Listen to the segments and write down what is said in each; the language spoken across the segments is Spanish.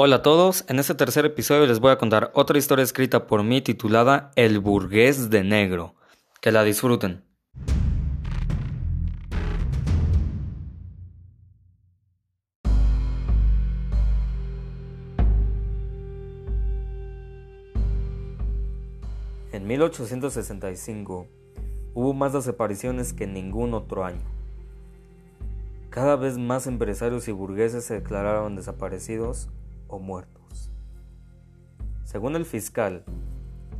Hola a todos, en este tercer episodio les voy a contar otra historia escrita por mí titulada El burgués de negro. Que la disfruten. En 1865 hubo más desapariciones que en ningún otro año. Cada vez más empresarios y burgueses se declararon desaparecidos o muertos. Según el fiscal,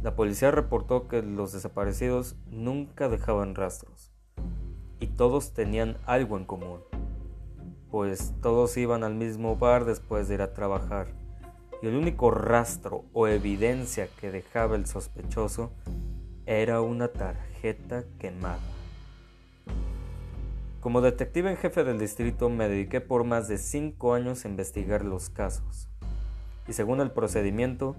la policía reportó que los desaparecidos nunca dejaban rastros y todos tenían algo en común, pues todos iban al mismo bar después de ir a trabajar y el único rastro o evidencia que dejaba el sospechoso era una tarjeta quemada. Como detective en jefe del distrito me dediqué por más de cinco años a investigar los casos y según el procedimiento,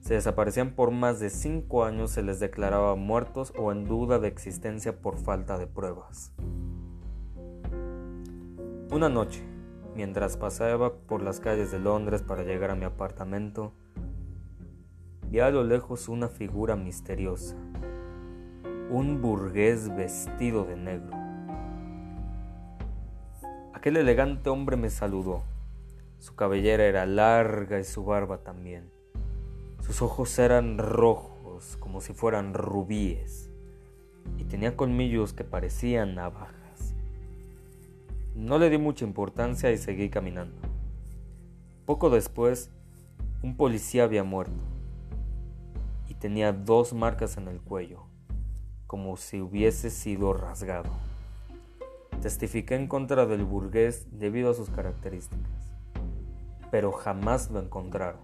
se desaparecían por más de cinco años se les declaraba muertos o en duda de existencia por falta de pruebas. Una noche, mientras paseaba por las calles de Londres para llegar a mi apartamento, vi a lo lejos una figura misteriosa, un burgués vestido de negro. Aquel elegante hombre me saludó su cabellera era larga y su barba también. Sus ojos eran rojos como si fueran rubíes y tenía colmillos que parecían navajas. No le di mucha importancia y seguí caminando. Poco después, un policía había muerto y tenía dos marcas en el cuello, como si hubiese sido rasgado. Testifiqué en contra del burgués debido a sus características pero jamás lo encontraron.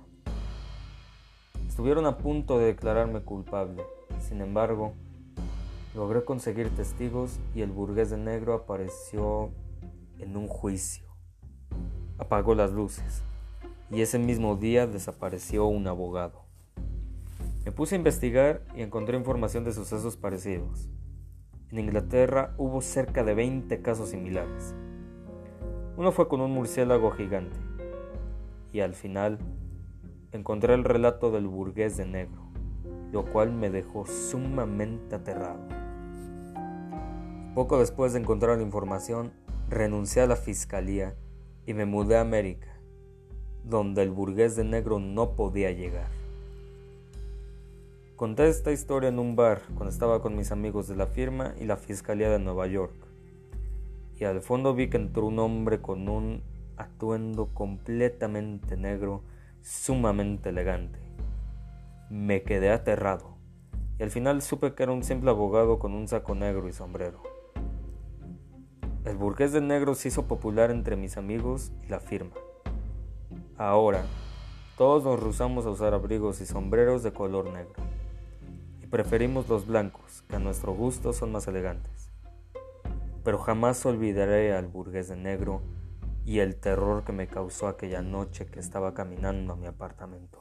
Estuvieron a punto de declararme culpable, sin embargo, logré conseguir testigos y el burgués de negro apareció en un juicio. Apagó las luces y ese mismo día desapareció un abogado. Me puse a investigar y encontré información de sucesos parecidos. En Inglaterra hubo cerca de 20 casos similares. Uno fue con un murciélago gigante, y al final encontré el relato del burgués de negro, lo cual me dejó sumamente aterrado. Poco después de encontrar la información, renuncié a la fiscalía y me mudé a América, donde el burgués de negro no podía llegar. Conté esta historia en un bar cuando estaba con mis amigos de la firma y la Fiscalía de Nueva York. Y al fondo vi que entró un hombre con un atuendo completamente negro, sumamente elegante. Me quedé aterrado y al final supe que era un simple abogado con un saco negro y sombrero. El burgués de negro se hizo popular entre mis amigos y la firma. Ahora, todos nos rehusamos a usar abrigos y sombreros de color negro. Y preferimos los blancos, que a nuestro gusto son más elegantes. Pero jamás olvidaré al burgués de negro y el terror que me causó aquella noche que estaba caminando a mi apartamento.